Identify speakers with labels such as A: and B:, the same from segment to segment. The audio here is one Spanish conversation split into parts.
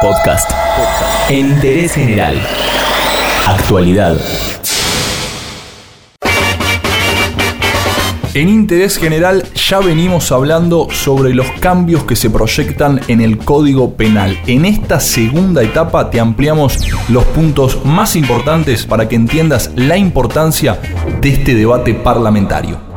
A: Podcast. Interés general. Actualidad.
B: En interés general ya venimos hablando sobre los cambios que se proyectan en el Código Penal. En esta segunda etapa te ampliamos los puntos más importantes para que entiendas la importancia de este debate parlamentario.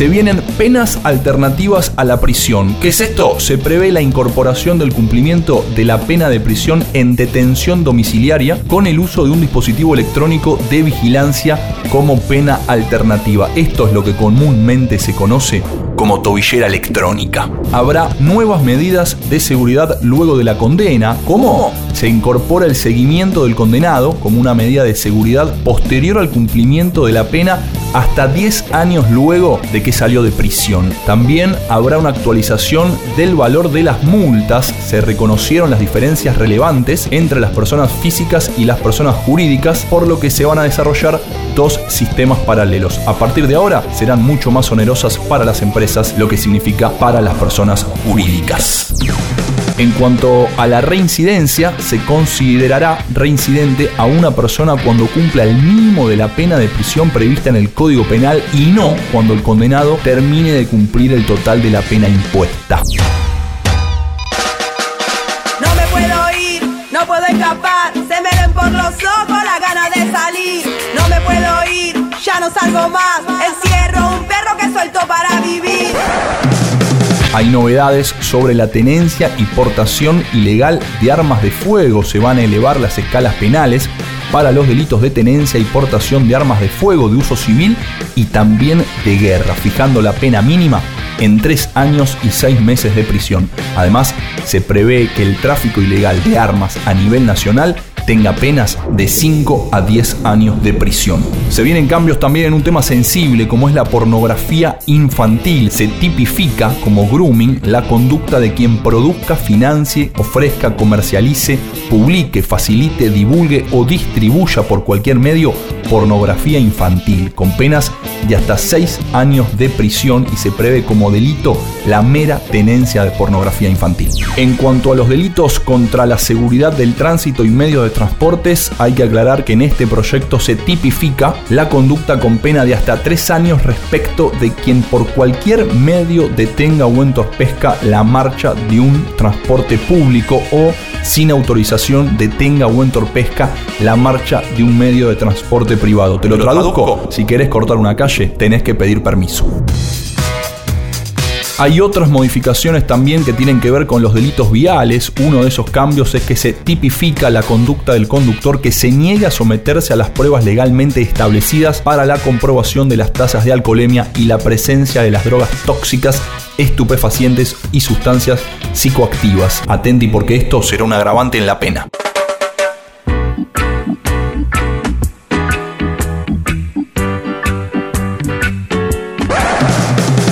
B: Se vienen penas alternativas a la prisión. ¿Qué es esto? Se prevé la incorporación del cumplimiento de la pena de prisión en detención domiciliaria con el uso de un dispositivo electrónico de vigilancia como pena alternativa. Esto es lo que comúnmente se conoce como tobillera electrónica. Habrá nuevas medidas de seguridad luego de la condena, como se incorpora el seguimiento del condenado como una medida de seguridad posterior al cumplimiento de la pena hasta 10 años luego de que salió de prisión. También habrá una actualización del valor de las multas. Se reconocieron las diferencias relevantes entre las personas físicas y las personas jurídicas, por lo que se van a desarrollar dos sistemas paralelos. A partir de ahora serán mucho más onerosas para las empresas, lo que significa para las personas jurídicas. En cuanto a la reincidencia, se considerará reincidente a una persona cuando cumpla el mínimo de la pena de prisión prevista en el Código Penal y no cuando el condenado termine de cumplir el total de la pena impuesta.
C: No me puedo ir, no puedo escapar, se me ven por los ojos la gana de salir. No me puedo ir, ya no salgo más,
B: Hay novedades sobre la tenencia y portación ilegal de armas de fuego. Se van a elevar las escalas penales para los delitos de tenencia y portación de armas de fuego de uso civil y también de guerra, fijando la pena mínima en tres años y seis meses de prisión. Además, se prevé que el tráfico ilegal de armas a nivel nacional tenga penas de 5 a 10 años de prisión. Se vienen cambios también en un tema sensible como es la pornografía infantil. Se tipifica como grooming la conducta de quien produzca, financie, ofrezca, comercialice, publique, facilite, divulgue o distribuya por cualquier medio pornografía infantil, con penas de hasta 6 años de prisión y se prevé como delito la mera tenencia de pornografía infantil. En cuanto a los delitos contra la seguridad del tránsito y medios de transportes, hay que aclarar que en este proyecto se tipifica la conducta con pena de hasta 3 años respecto de quien por cualquier medio detenga o entorpezca la marcha de un transporte público o sin autorización detenga o entorpezca la marcha de un medio de transporte privado. ¿Te lo traduzco? Si querés cortar una calle, tenés que pedir permiso. Hay otras modificaciones también que tienen que ver con los delitos viales. Uno de esos cambios es que se tipifica la conducta del conductor que se niega a someterse a las pruebas legalmente establecidas para la comprobación de las tasas de alcoholemia y la presencia de las drogas tóxicas, estupefacientes y sustancias psicoactivas. Atenti porque esto será un agravante en la pena.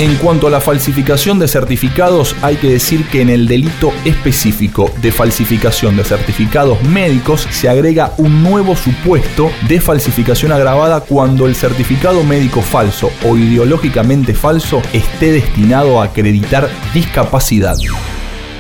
B: En cuanto a la falsificación de certificados, hay que decir que en el delito específico de falsificación de certificados médicos se agrega un nuevo supuesto de falsificación agravada cuando el certificado médico falso o ideológicamente falso esté destinado a acreditar discapacidad.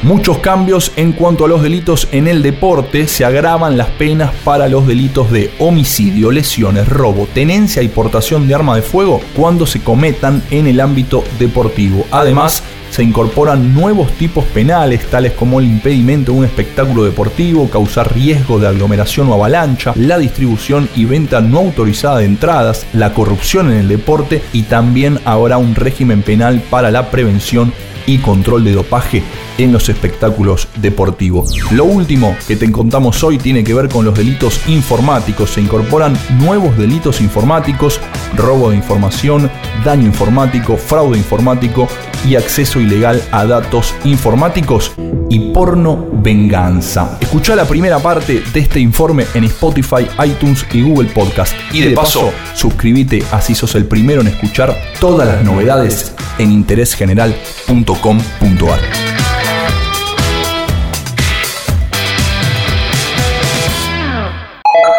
B: Muchos cambios en cuanto a los delitos en el deporte. Se agravan las penas para los delitos de homicidio, lesiones, robo, tenencia y portación de arma de fuego cuando se cometan en el ámbito deportivo. Además, se incorporan nuevos tipos penales, tales como el impedimento de un espectáculo deportivo, causar riesgo de aglomeración o avalancha, la distribución y venta no autorizada de entradas, la corrupción en el deporte y también habrá un régimen penal para la prevención y control de dopaje en los espectáculos deportivos. Lo último que te contamos hoy tiene que ver con los delitos informáticos. Se incorporan nuevos delitos informáticos, robo de información, daño informático, fraude informático y acceso ilegal a datos informáticos y porno venganza. Escucha la primera parte de este informe en Spotify, iTunes y Google Podcast. Y de paso, suscríbete así sos el primero en escuchar todas las novedades en interésgeneral.com.ar.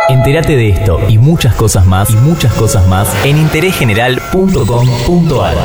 A: Entérate de esto y muchas cosas más y muchas cosas más en interésgeneral.com.ar.